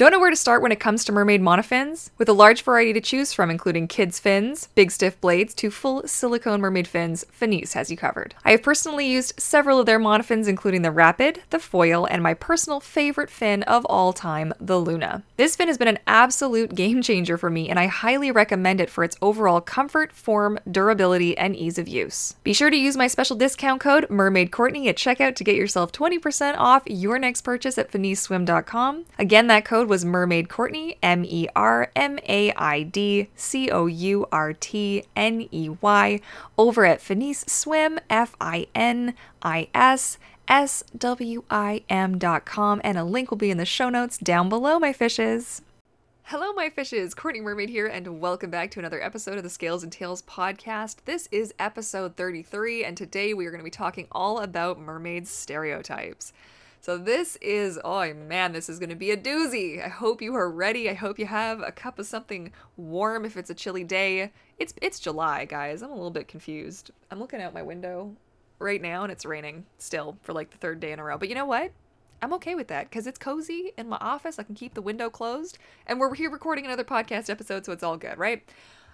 Don't know where to start when it comes to mermaid monofins? With a large variety to choose from, including kids' fins, big stiff blades, to full silicone mermaid fins, Finis has you covered. I have personally used several of their monofins, including the Rapid, the Foil, and my personal favorite fin of all time, the Luna. This fin has been an absolute game changer for me, and I highly recommend it for its overall comfort, form, durability, and ease of use. Be sure to use my special discount code MermaidCourtney at checkout to get yourself 20% off your next purchase at FinisSwim.com. Again, that code was Mermaid Courtney, M E R M A I D C O U R T N E Y, over at Finis Swim, F I N I S S W I M.com, and a link will be in the show notes down below, my fishes. Hello, my fishes. Courtney Mermaid here, and welcome back to another episode of the Scales and Tails podcast. This is episode 33, and today we are going to be talking all about mermaid stereotypes. So this is, oh man, this is going to be a doozy. I hope you are ready. I hope you have a cup of something warm if it's a chilly day. It's it's July, guys. I'm a little bit confused. I'm looking out my window right now and it's raining still for like the third day in a row. But you know what? I'm okay with that because it's cozy in my office. I can keep the window closed, and we're here recording another podcast episode, so it's all good, right?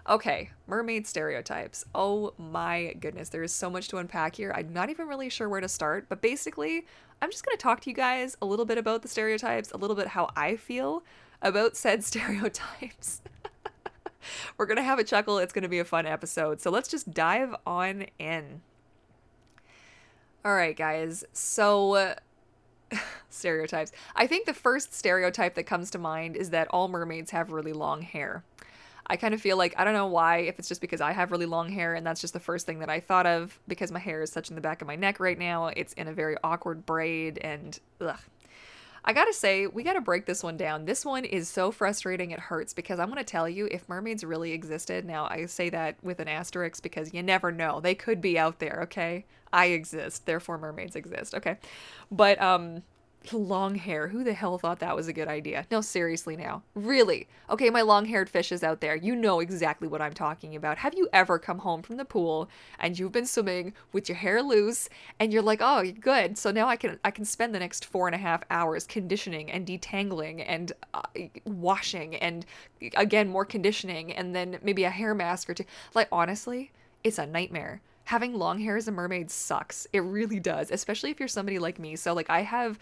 Okay, mermaid stereotypes. Oh my goodness, there is so much to unpack here. I'm not even really sure where to start, but basically, I'm just going to talk to you guys a little bit about the stereotypes, a little bit how I feel about said stereotypes. We're going to have a chuckle. It's going to be a fun episode. So let's just dive on in. All right, guys. So, stereotypes. I think the first stereotype that comes to mind is that all mermaids have really long hair. I kind of feel like I don't know why, if it's just because I have really long hair and that's just the first thing that I thought of because my hair is such in the back of my neck right now. It's in a very awkward braid and ugh. I gotta say, we gotta break this one down. This one is so frustrating, it hurts because I'm gonna tell you, if mermaids really existed, now I say that with an asterisk because you never know. They could be out there, okay? I exist, therefore mermaids exist, okay? But, um, long hair. Who the hell thought that was a good idea? No, seriously now. Really? Okay, my long haired fishes out there, you know exactly what I'm talking about. Have you ever come home from the pool and you've been swimming with your hair loose and you're like, oh, good. So now I can I can spend the next four and a half hours conditioning and detangling and uh, washing and again more conditioning and then maybe a hair mask or two. Like honestly, it's a nightmare having long hair as a mermaid sucks. It really does, especially if you're somebody like me. So like I have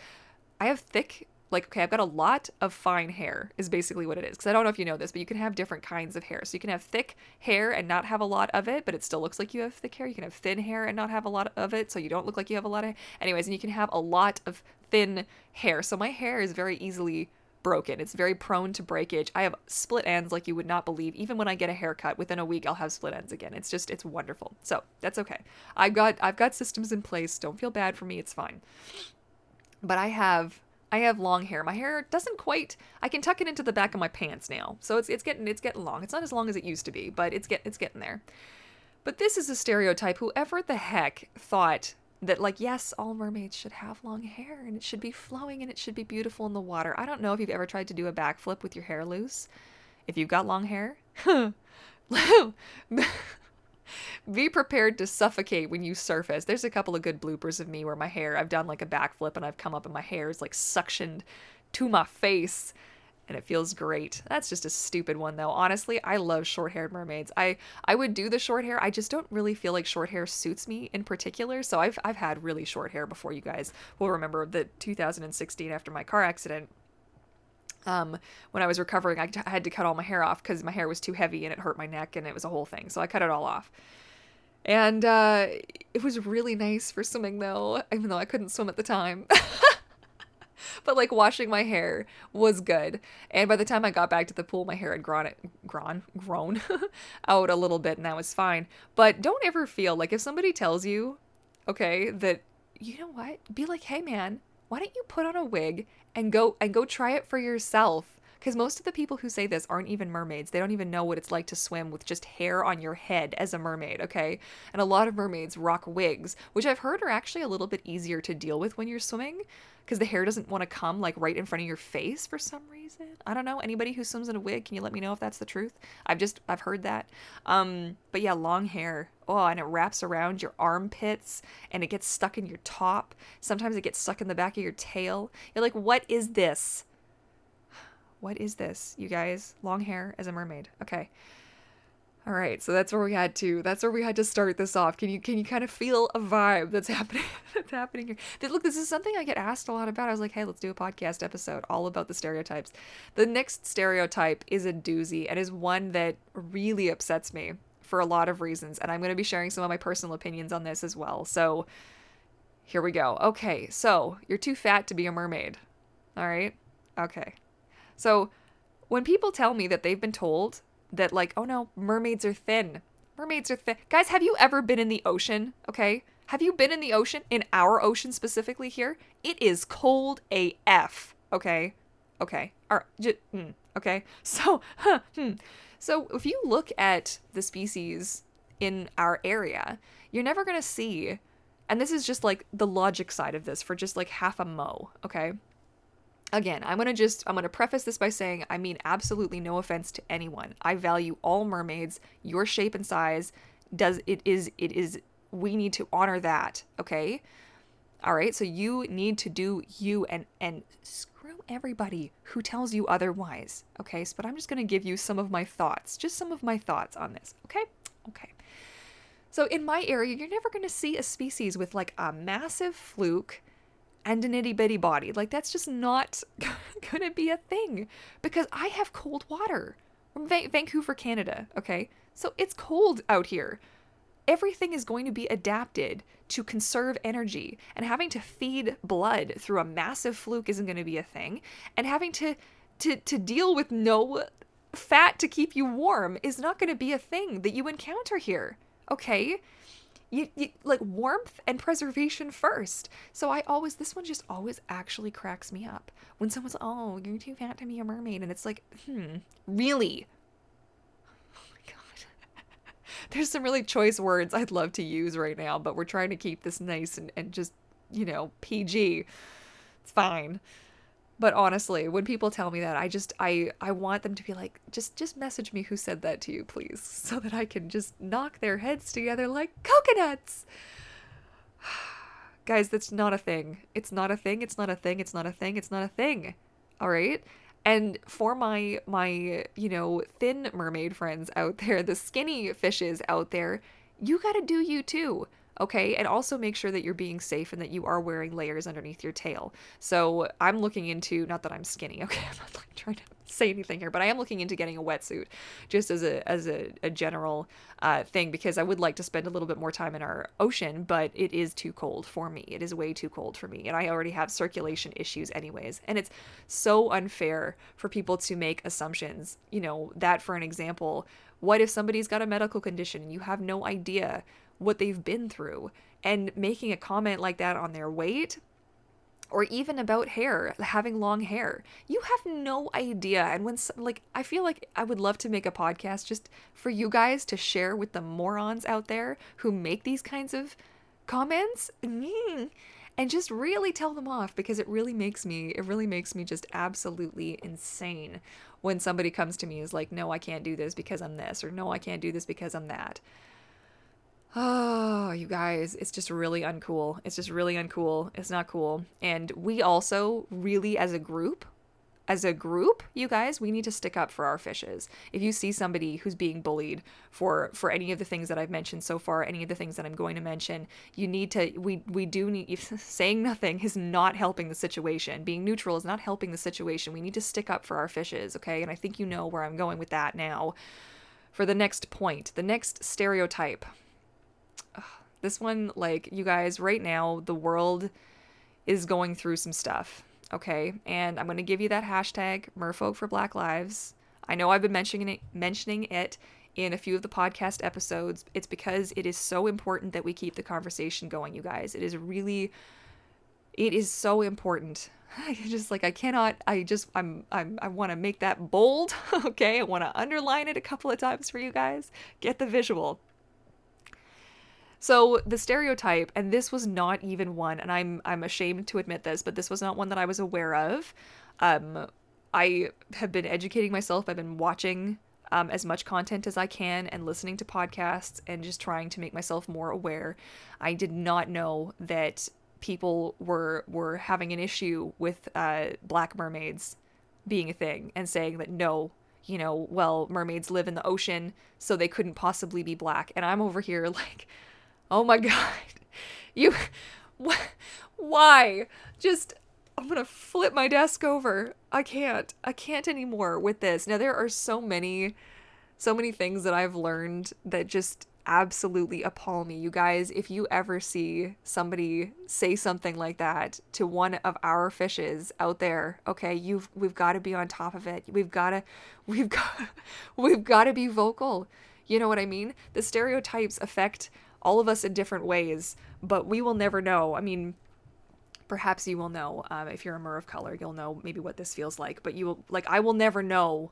I have thick like okay, I've got a lot of fine hair is basically what it is. Because I don't know if you know this, but you can have different kinds of hair. So you can have thick hair and not have a lot of it, but it still looks like you have thick hair. You can have thin hair and not have a lot of it, so you don't look like you have a lot of. Anyways, and you can have a lot of thin hair. So my hair is very easily broken. It's very prone to breakage. I have split ends like you would not believe. Even when I get a haircut, within a week I'll have split ends again. It's just it's wonderful. So, that's okay. I've got I've got systems in place. Don't feel bad for me. It's fine but I have I have long hair. My hair doesn't quite I can tuck it into the back of my pants now. So it's it's getting it's getting long. It's not as long as it used to be, but it's get it's getting there. But this is a stereotype. Whoever the heck thought that like yes, all mermaids should have long hair and it should be flowing and it should be beautiful in the water. I don't know if you've ever tried to do a backflip with your hair loose. If you've got long hair, be prepared to suffocate when you surface. There's a couple of good bloopers of me where my hair, I've done like a backflip and I've come up and my hair is like suctioned to my face and it feels great. That's just a stupid one though. Honestly, I love short-haired mermaids. I I would do the short hair. I just don't really feel like short hair suits me in particular. So I've I've had really short hair before you guys will remember the 2016 after my car accident um, when I was recovering, I, t- I had to cut all my hair off because my hair was too heavy and it hurt my neck and it was a whole thing. So I cut it all off. And uh, it was really nice for swimming though, even though I couldn't swim at the time. but like washing my hair was good. And by the time I got back to the pool, my hair had grown, grown, grown out a little bit, and that was fine. But don't ever feel like if somebody tells you, okay, that you know what, be like, hey man, why don't you put on a wig and go and go try it for yourself? Because most of the people who say this aren't even mermaids. They don't even know what it's like to swim with just hair on your head as a mermaid, okay? And a lot of mermaids rock wigs, which I've heard are actually a little bit easier to deal with when you're swimming because the hair doesn't want to come like right in front of your face for some reason. I don't know. Anybody who swims in a wig, can you let me know if that's the truth? I've just I've heard that. Um, but yeah, long hair. Oh, and it wraps around your armpits and it gets stuck in your top. Sometimes it gets stuck in the back of your tail. You're like, "What is this?" What is this, you guys? Long hair as a mermaid. Okay. All right, so that's where we had to. That's where we had to start this off. Can you can you kind of feel a vibe that's happening? that's happening here. Look, this is something I get asked a lot about. I was like, hey, let's do a podcast episode all about the stereotypes. The next stereotype is a doozy and is one that really upsets me for a lot of reasons, and I'm going to be sharing some of my personal opinions on this as well. So here we go. Okay, so you're too fat to be a mermaid. All right. Okay. So when people tell me that they've been told that like, oh no, mermaids are thin. Mermaids are thin. Guys, have you ever been in the ocean? Okay? Have you been in the ocean? In our ocean specifically here? It is cold AF. Okay? Okay. J- mm, okay. So, huh, hmm. So if you look at the species in our area, you're never going to see and this is just like the logic side of this for just like half a mo, okay? Again, I'm going to just I'm going to preface this by saying I mean absolutely no offense to anyone. I value all mermaids. Your shape and size does it is it is we need to honor that, okay? All right? So you need to do you and and screw everybody who tells you otherwise, okay? So, but I'm just going to give you some of my thoughts, just some of my thoughts on this, okay? Okay. So in my area, you're never going to see a species with like a massive fluke and an itty bitty body. Like, that's just not gonna be a thing because I have cold water from Va- Vancouver, Canada. Okay. So it's cold out here. Everything is going to be adapted to conserve energy, and having to feed blood through a massive fluke isn't going to be a thing. And having to to to deal with no fat to keep you warm is not going to be a thing that you encounter here. Okay? You, you like warmth and preservation first. So I always this one just always actually cracks me up when someone's oh you're too fat to be a mermaid and it's like hmm really. Oh my god. There's some really choice words I'd love to use right now, but we're trying to keep this nice and, and just you know PG. It's fine but honestly when people tell me that i just i i want them to be like just just message me who said that to you please so that i can just knock their heads together like coconuts. Guys that's not a thing. It's not a thing. It's not a thing. It's not a thing. It's not a thing. All right? And for my my you know thin mermaid friends out there the skinny fishes out there you got to do you too okay? And also make sure that you're being safe and that you are wearing layers underneath your tail. So I'm looking into, not that I'm skinny, okay? I'm not like trying to say anything here, but I am looking into getting a wetsuit just as a as a, a general uh, thing because I would like to spend a little bit more time in our ocean, but it is too cold for me. It is way too cold for me, and I already have circulation issues anyways. And it's so unfair for people to make assumptions. You know that for an example. What if somebody's got a medical condition and you have no idea what they've been through and making a comment like that on their weight or even about hair, having long hair. You have no idea. And when, like, I feel like I would love to make a podcast just for you guys to share with the morons out there who make these kinds of comments mm, and just really tell them off because it really makes me, it really makes me just absolutely insane when somebody comes to me is like, no, I can't do this because I'm this, or no, I can't do this because I'm that. Oh, you guys, it's just really uncool. It's just really uncool. It's not cool. And we also really as a group, as a group, you guys, we need to stick up for our fishes. If you see somebody who's being bullied for for any of the things that I've mentioned so far, any of the things that I'm going to mention, you need to we we do need saying nothing is not helping the situation. Being neutral is not helping the situation. We need to stick up for our fishes, okay? And I think you know where I'm going with that now. For the next point, the next stereotype this one, like, you guys, right now, the world is going through some stuff, okay? And I'm going to give you that hashtag, Merfolk for Black Lives. I know I've been mentioning it, mentioning it in a few of the podcast episodes. It's because it is so important that we keep the conversation going, you guys. It is really it is so important. I just like I cannot I just I'm I'm I want to make that bold, okay? I want to underline it a couple of times for you guys. Get the visual. So the stereotype, and this was not even one, and I'm I'm ashamed to admit this, but this was not one that I was aware of. Um, I have been educating myself. I've been watching um, as much content as I can and listening to podcasts and just trying to make myself more aware. I did not know that people were were having an issue with uh, black mermaids being a thing and saying that no, you know, well, mermaids live in the ocean, so they couldn't possibly be black. And I'm over here like, oh my God, you, wh- why? Just, I'm gonna flip my desk over. I can't. I can't anymore with this. Now, there are so many, so many things that I've learned that just absolutely appall me. You guys, if you ever see somebody say something like that to one of our fishes out there, okay, you've we've got to be on top of it. We've got to we've got we've got to be vocal. You know what I mean? The stereotypes affect all of us in different ways, but we will never know. I mean, perhaps you will know um, if you're a mer of color, you'll know maybe what this feels like, but you will like I will never know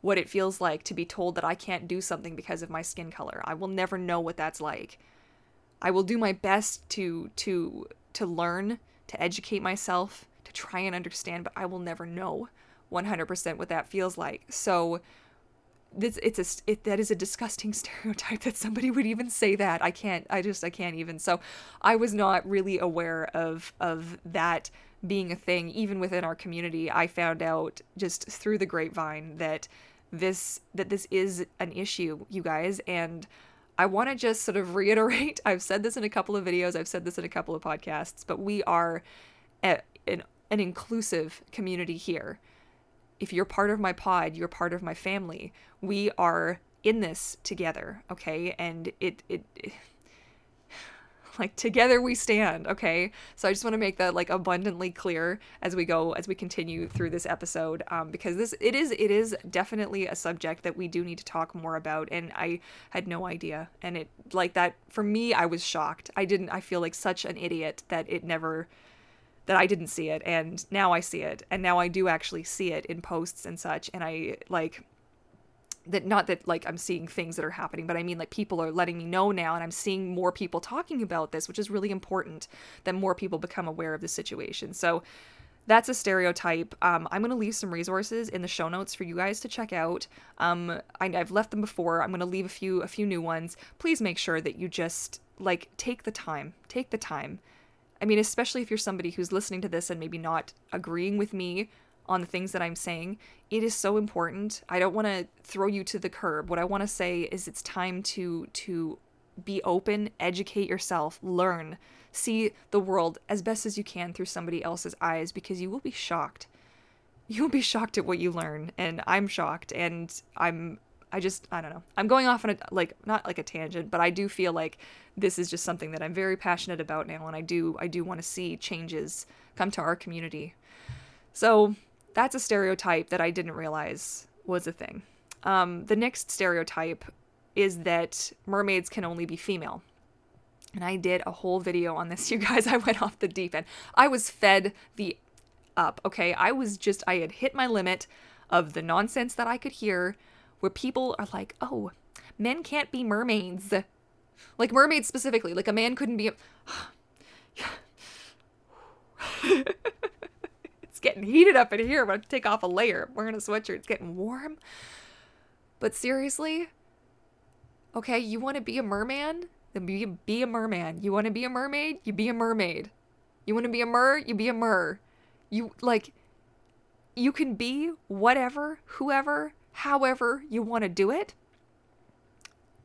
what it feels like to be told that I can't do something because of my skin color. I will never know what that's like. I will do my best to to to learn, to educate myself, to try and understand, but I will never know 100% what that feels like. So this it's a it, that is a disgusting stereotype that somebody would even say that. I can't I just I can't even. So I was not really aware of of that being a thing even within our community. I found out just through the grapevine that this that this is an issue, you guys, and I want to just sort of reiterate. I've said this in a couple of videos, I've said this in a couple of podcasts, but we are a, an an inclusive community here. If you're part of my pod, you're part of my family. We are in this together, okay? And it it, it like together we stand, okay? So I just want to make that like abundantly clear as we go as we continue through this episode um, because this it is it is definitely a subject that we do need to talk more about and I had no idea and it like that for me I was shocked. I didn't I feel like such an idiot that it never that I didn't see it and now I see it and now I do actually see it in posts and such and I like that not that like I'm seeing things that are happening, but I mean like people are letting me know now and I'm seeing more people talking about this, which is really important that more people become aware of the situation. So that's a stereotype. Um, I'm going to leave some resources in the show notes for you guys to check out. Um, I, have left them before. I'm going to leave a few a few new ones. Please make sure that you just like take the time. Take the time. I mean, especially if you're somebody who's listening to this and maybe not agreeing with me on the things that I'm saying, it is so important. I don't want to throw you to the curb. What I want to say is it's time to to be open, educate yourself, learn, see the world as best as you can through somebody else's eyes because you will be shocked. You'll be shocked at what you learn and I'm shocked and I'm I just I don't know. I'm going off on a like not like a tangent, but I do feel like this is just something that I'm very passionate about now and I do I do want to see changes come to our community. So, that's a stereotype that I didn't realize was a thing. Um, the next stereotype is that mermaids can only be female. And I did a whole video on this, you guys. I went off the deep end. I was fed the up, okay? I was just, I had hit my limit of the nonsense that I could hear where people are like, oh, men can't be mermaids. Like mermaids specifically. Like a man couldn't be a. It's getting heated up in here. I'm gonna take off a layer. I'm wearing a sweatshirt. It's getting warm. But seriously, okay, you want to be a merman? Then be, be a merman. You want to be a mermaid? You be a mermaid. You want to be a mer? You be a mer. You like, you can be whatever, whoever, however you want to do it.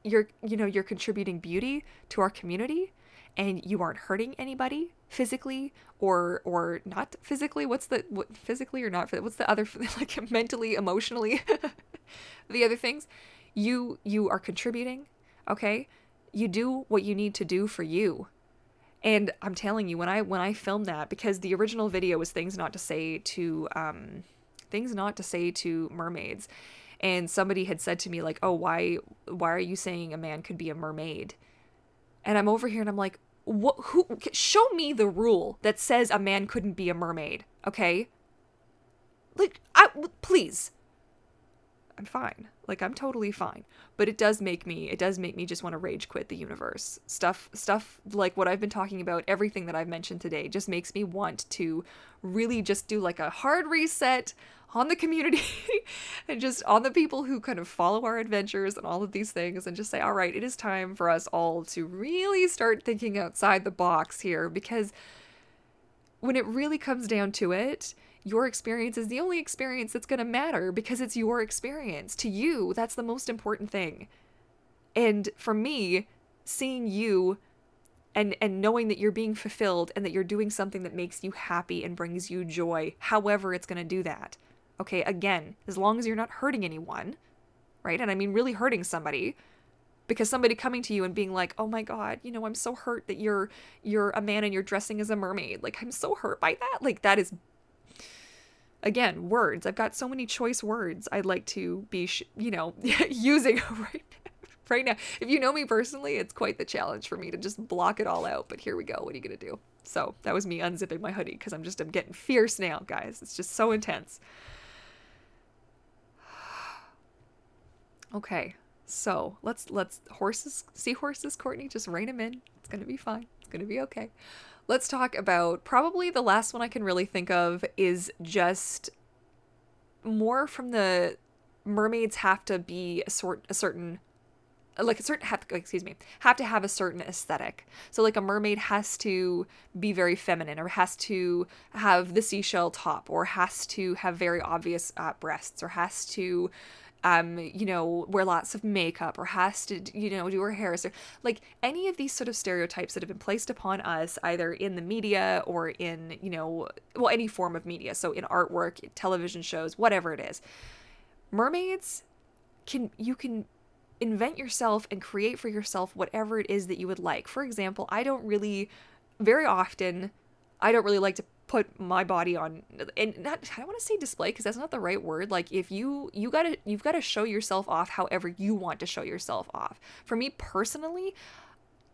You're, you know, you're contributing beauty to our community and you aren't hurting anybody physically or or not physically. What's the what physically or not what's the other like mentally emotionally the other things? You you are contributing okay? You do what you need to do for you. And i'm telling you when i when i filmed that because the original video was things not to say to um things not to say to mermaids. And somebody had said to me like oh why why are you saying a man could be a mermaid? And i'm over here and i'm like what who show me the rule that says a man couldn't be a mermaid okay? Like i please i'm fine. Like i'm totally fine. But it does make me it does make me just want to rage quit the universe. Stuff stuff like what i've been talking about everything that i've mentioned today just makes me want to really just do like a hard reset on the community and just on the people who kind of follow our adventures and all of these things and just say, all right, it is time for us all to really start thinking outside the box here. Because when it really comes down to it, your experience is the only experience that's going to matter because it's your experience. To you, that's the most important thing. And for me, seeing you and and knowing that you're being fulfilled and that you're doing something that makes you happy and brings you joy, however it's going to do that. Okay, again, as long as you're not hurting anyone, right? And I mean really hurting somebody because somebody coming to you and being like, "Oh my god, you know, I'm so hurt that you're you're a man and you're dressing as a mermaid." Like I'm so hurt by that. Like that is again, words. I've got so many choice words I'd like to be, sh- you know, using right right now. If you know me personally, it's quite the challenge for me to just block it all out. But here we go. What are you gonna do? So that was me unzipping my hoodie because I'm just I'm getting fierce now, guys. It's just so intense. okay, so let's let's horses seahorses, Courtney. Just rein them in. It's gonna be fine. It's gonna be okay. Let's talk about probably the last one I can really think of is just more from the mermaids have to be a sort a certain like a certain have excuse me have to have a certain aesthetic. So like a mermaid has to be very feminine or has to have the seashell top or has to have very obvious uh, breasts or has to um, you know, wear lots of makeup or has to, you know, do her hair. So, like any of these sort of stereotypes that have been placed upon us, either in the media or in, you know, well, any form of media. So, in artwork, television shows, whatever it is. Mermaids can, you can invent yourself and create for yourself whatever it is that you would like. For example, I don't really, very often, I don't really like to put my body on and not I don't want to say display because that's not the right word. Like if you you got to you've got to show yourself off however you want to show yourself off. For me personally,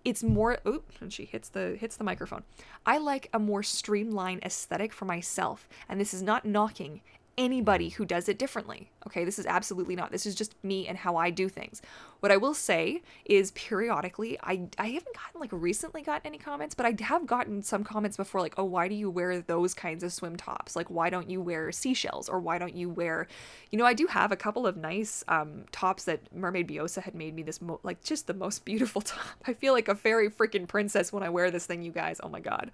it's more oop and she hits the hits the microphone. I like a more streamlined aesthetic for myself. And this is not knocking anybody who does it differently. Okay, this is absolutely not. This is just me and how I do things. What I will say is periodically, I I haven't gotten like recently gotten any comments, but I have gotten some comments before like, "Oh, why do you wear those kinds of swim tops? Like why don't you wear seashells or why don't you wear You know, I do have a couple of nice um tops that Mermaid Biosa had made me this mo- like just the most beautiful top. I feel like a fairy freaking princess when I wear this thing, you guys. Oh my god.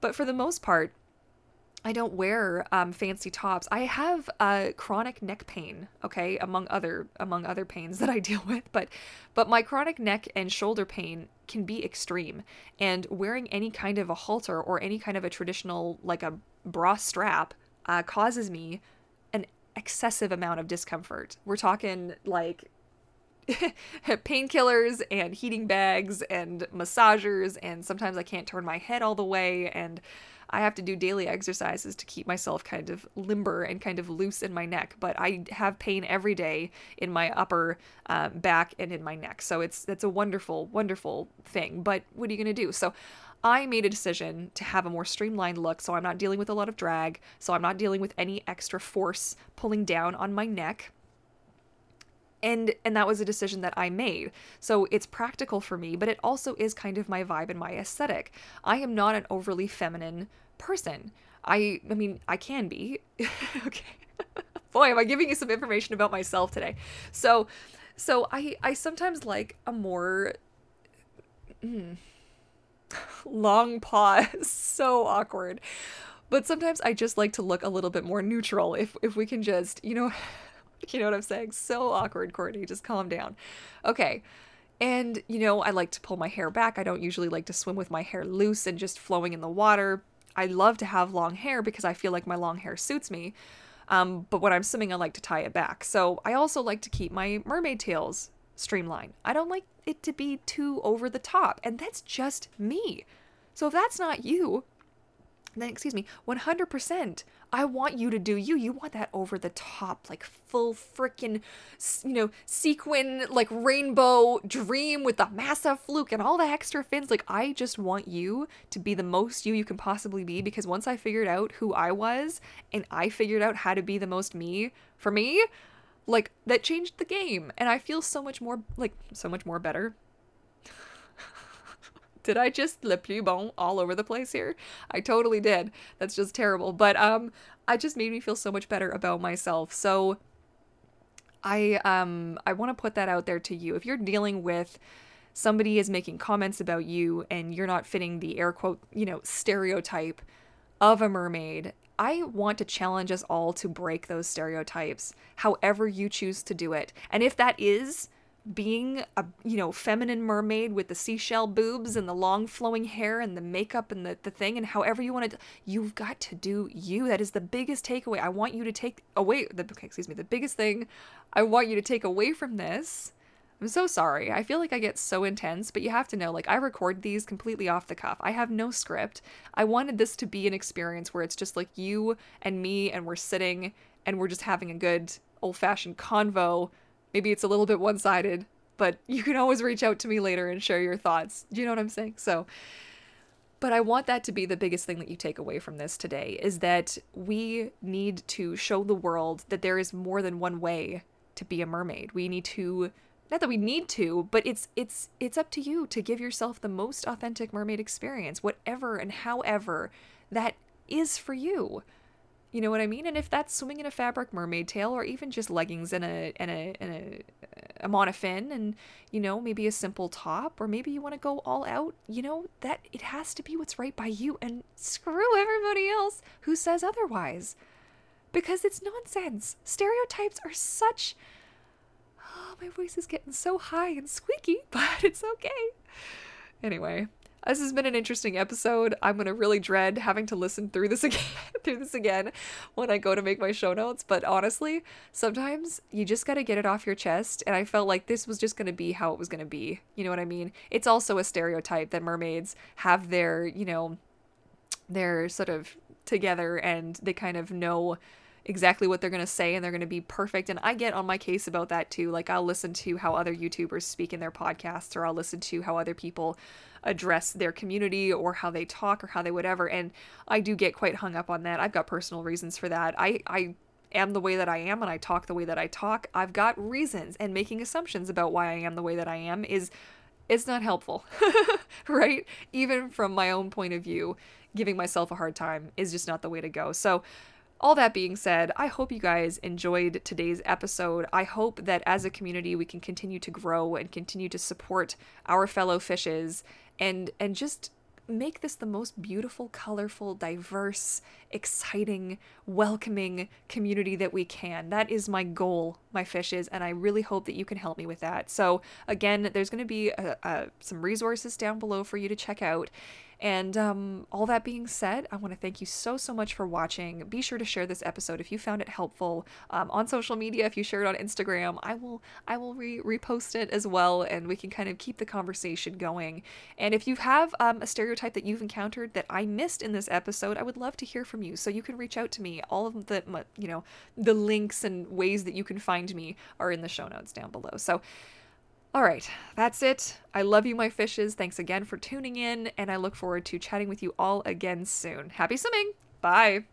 But for the most part, I don't wear um, fancy tops. I have uh, chronic neck pain, okay, among other among other pains that I deal with. But but my chronic neck and shoulder pain can be extreme, and wearing any kind of a halter or any kind of a traditional like a bra strap uh, causes me an excessive amount of discomfort. We're talking like painkillers and heating bags and massagers and sometimes I can't turn my head all the way and I have to do daily exercises to keep myself kind of limber and kind of loose in my neck. But I have pain every day in my upper uh, back and in my neck. So it's it's a wonderful, wonderful thing. But what are you gonna do? So I made a decision to have a more streamlined look so I'm not dealing with a lot of drag, so I'm not dealing with any extra force pulling down on my neck and and that was a decision that I made. So it's practical for me, but it also is kind of my vibe and my aesthetic. I am not an overly feminine person. I I mean, I can be. okay. Boy, am I giving you some information about myself today. So so I I sometimes like a more mm, long pause. so awkward. But sometimes I just like to look a little bit more neutral if if we can just, you know, you know what I'm saying? So awkward, Courtney. Just calm down. Okay. And, you know, I like to pull my hair back. I don't usually like to swim with my hair loose and just flowing in the water. I love to have long hair because I feel like my long hair suits me. Um, but when I'm swimming, I like to tie it back. So I also like to keep my mermaid tails streamlined. I don't like it to be too over the top. And that's just me. So if that's not you, then excuse me 100% i want you to do you. You want that over the top like full freaking you know sequin like rainbow dream with the massive fluke and all the extra fins. Like i just want you to be the most you you can possibly be because once i figured out who i was and i figured out how to be the most me for me like that changed the game. And i feel so much more like so much more better did I just le plus bon all over the place here? I totally did. That's just terrible. But um I just made me feel so much better about myself. So I um I want to put that out there to you. If you're dealing with somebody is making comments about you and you're not fitting the air quote, you know, stereotype of a mermaid, I want to challenge us all to break those stereotypes, however you choose to do it. And if that is being a you know feminine mermaid with the seashell boobs and the long flowing hair and the makeup and the, the thing and however you want to you've got to do you. That is the biggest takeaway. I want you to take away the excuse me the biggest thing i want you to take away from this i'm so sorry i feel like i get so intense but you have to know like i record these completely off the cuff. I have no script. I wanted this to be an experience where it's just like you and me and we're sitting and we're just having a good old fashioned convo Maybe it's a little bit one sided, but you can always reach out to me later and share your thoughts. Do you know what I'm saying? So, but I want that to be the biggest thing that you take away from this today is that we need to show the world that there is more than one way to be a mermaid. We need to not that we need to, but it's it's it's up to you to give yourself the most authentic mermaid experience, whatever and however that is for you. You know what I mean? And if that's swimming in a fabric mermaid tail or even just leggings and a and a and a, a monofin and you know, maybe a simple top or maybe you want to go all out, you know, that it has to be what's right by you and screw everybody else who says otherwise. Because it's nonsense. Stereotypes are such Oh, my voice is getting so high and squeaky, but it's okay. Anyway, this has been an interesting episode. I'm gonna really dread having to listen through this again through this again when I go to make my show notes. But honestly, sometimes you just gotta get it off your chest. And I felt like this was just gonna be how it was gonna be. You know what I mean? It's also a stereotype that mermaids have their, you know, they're sort of together and they kind of know exactly what they're going to say and they're going to be perfect. And I get on my case about that too. Like, I'll listen to how other YouTubers speak in their podcasts, or I'll listen to how other people address their community, or how they talk, or how they whatever. And I do get quite hung up on that. I've got personal reasons for that. I, I, am the way that I am and I talk the way that I talk, I've got reasons and making assumptions about why I am the way that I am is it's not helpful. right? Even from my own point of view, giving myself a hard time is just not the way to go. So all that being said, I hope you guys enjoyed today's episode. I hope that as a community we can continue to grow and continue to support our fellow fishes and and just make this the most beautiful, colorful, diverse, exciting, welcoming community that we can. That is my goal, my fishes, and I really hope that you can help me with that. So, again, there's going to be a, a, some resources down below for you to check out. And um, all that being said, I want to thank you so, so much for watching. Be sure to share this episode if you found it helpful um, on social media. If you share it on Instagram, I will I will re- repost it as well, and we can kind of keep the conversation going. And if you have um, a stereotype that you've encountered that I missed in this episode, I would love to hear you. So you can reach out to me. All of the you know the links and ways that you can find me are in the show notes down below. So. All right, that's it. I love you, my fishes. Thanks again for tuning in, and I look forward to chatting with you all again soon. Happy swimming! Bye!